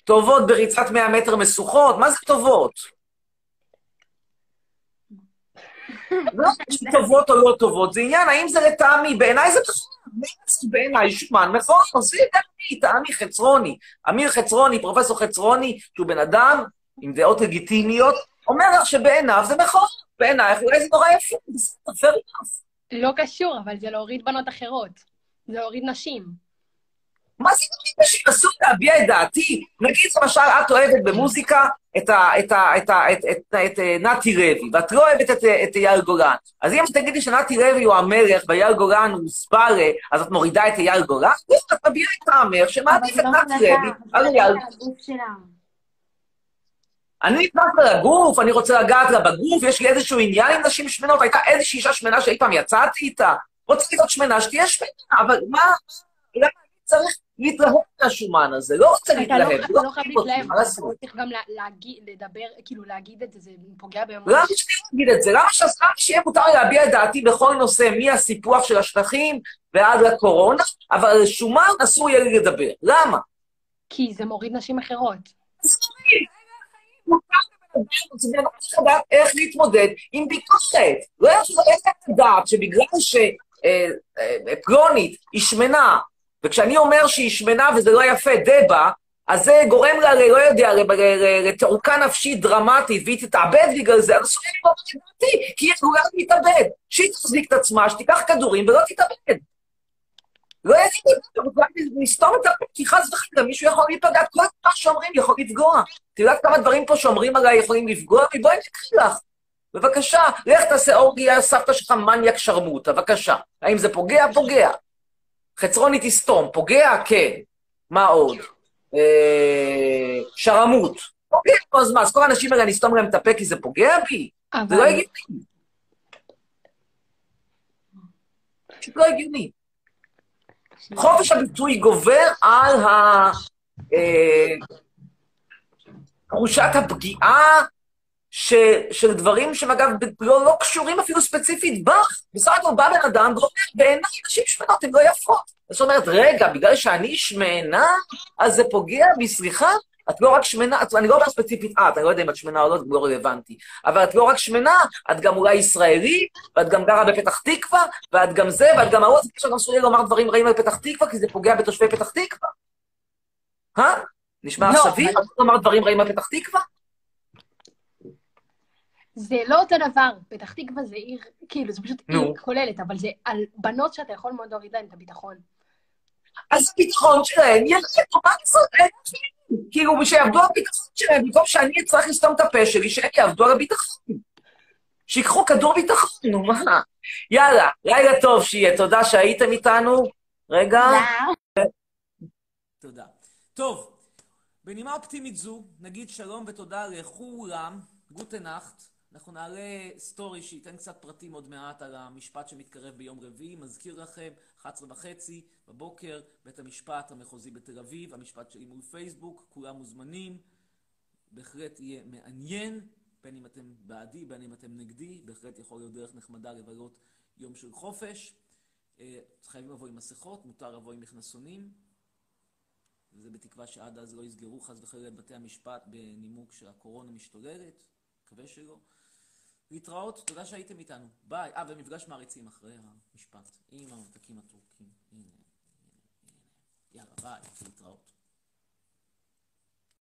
טובות בריצת 100 מטר משוכות? מה זה טובות? לא טובות או לא טובות, זה עניין האם זה לטעמי. בעיניי זה נכון, בעיניי שומן מכוער, זה טעמי, טעמי חצרוני. אמיר חצרוני, פרופסור חצרוני, שהוא בן אדם עם דעות לגיטימיות, אומר לך שבעיניו זה מכוער. בעינייך אולי זה נורא יפה, בסדר, fair enough. לא קשור, אבל זה להוריד בנות אחרות. זה להוריד נשים. מה זה נגיד שאסור להביע את דעתי? נגיד למשל, את אוהבת במוזיקה את, אה, נתי לוי, ואת לא אוהבת את, את אייל גולן. אז אם תגידי שנתי לוי הוא המלך ואייל גולן הוא ספארה, אז את מורידה את אייל גולן? לא, את מביעה את האמר שמעדיף את נתי לוי על אייל. אני נכנס לה לגוף, אני רוצה לגעת לה בגוף, יש לי איזשהו עניין עם נשים שמנות, הייתה איזושהי אישה שמנה שאי פעם יצאתי איתה, רוצה להיות שמנה, שתהיה שמנה, אבל מה, למה אני צריך להתלהב מהשומן הזה? לא רוצה לא- להתלהב, אתה לא לא חייב אוהב אותי, להתלהב? אתה צריך גם לדבר, כאילו להגיד את זה, זה פוגע ביום למה שאני אגיד את זה? למה שיהיה מותר להביע את דעתי בכל נושא, מהסיפוח של השטחים ועד לקורונה, אבל על שומן אסור יהיה לי לדבר? למה? כי זה מוריד נשים אחרות. איך להתמודד עם ביקורת. לא יכול לדעת שבגלל שפלונית היא שמנה, וכשאני אומר שהיא שמנה וזה לא יפה, דבה, אז זה גורם לה, לא יודע, לתעוקה נפשית דרמטית, והיא תתאבד בגלל זה, אז אסור לי לומר את דעתי, כי היא יכולה להתאבד. שהיא תחזיק את עצמה, שתיקח כדורים ולא תתאבד. לא יגיד, נסתום את הפה, כי חס וחלילה מישהו יכול להיפגע, כל מה שאומרים יכול לפגוע. את יודעת כמה דברים פה שאומרים עליי יכולים לפגוע? בואי נקריא לך. בבקשה, לך תעשה אורגיה, סבתא שלך מניאק שרמוטה, בבקשה. האם זה פוגע? פוגע. חצרוני תסתום, פוגע? כן. מה עוד? אה, שרמוט. פוגע, אז מה, אז כל האנשים האלה, אני אסתום להם את הפה כי זה פוגע בי? זה לא הגיוני. פשוט לא הגיוני. חופש הביטוי גובר על ה... אה, תחושת הפגיעה ש, של דברים שהם אגב לא, לא קשורים אפילו ספציפית בך. בסך הכל בא בן אדם ואומר, בעיניי נשים שמנות הן לא יפות. זאת אומרת, רגע, בגלל שאני שמנה, אז זה פוגע בי, סליחה? את לא רק שמנה, את, אני לא אומר ספציפית את, אני לא יודע אם את שמנה או לא, זה לא רלוונטי. אבל את לא רק שמנה, את גם אולי ישראלית, ואת גם גרה בפתח תקווה, ואת גם זה, ואת גם ההוא, אז עכשיו אסור לי לומר דברים רעים על פתח תקווה, כי זה פוגע בתושבי פתח תקווה. אה? נשמע לא, סביר? אבל- אסור לומר דברים רעים על פתח תקווה? זה לא אותו דבר. פתח תקווה זה עיר, כאילו, זה פשוט נו. עיר כוללת, אבל זה על בנות שאתה יכול מאוד להוריד להן את הביטחון. אז שלהם מה לעשות? אין כלום. כאילו, שיעבדו על הביטחון שלהם, במקום שאני אצטרך לסתום את הפה שלי, שהם יעבדו על הביטחון. שיקחו כדור ביטחון, נו מה? יאללה, לילה טוב שיהיה, תודה שהייתם איתנו. רגע. תודה. טוב, בנימה אופטימית זו, נגיד שלום ותודה לכולם, גוטנאכט. אנחנו נעלה סטורי שייתן קצת פרטים עוד מעט על המשפט שמתקרב ביום רביעי. מזכיר לכם, 11 וחצי בבוקר, בית המשפט המחוזי בתל אביב, המשפט שלי מול פייסבוק, כולם מוזמנים. בהחלט יהיה מעניין, בין אם אתם בעדי, בין אם אתם נגדי, בהחלט יכול להיות דרך נחמדה לבלות יום של חופש. אה, חייבים לבוא עם מסכות, מותר לבוא עם מכנסונים. וזה בתקווה שעד אז לא יסגרו חס וחלילה את בתי המשפט בנימוק שהקורונה משתוללת, מקווה שלא. להתראות, תודה שהייתם איתנו. ביי. אה, ומפגש מעריצים אחרי המשפט עם הממתקים הטורקים. הנה, הנה, הנה. יאללה, ביי, להתראות.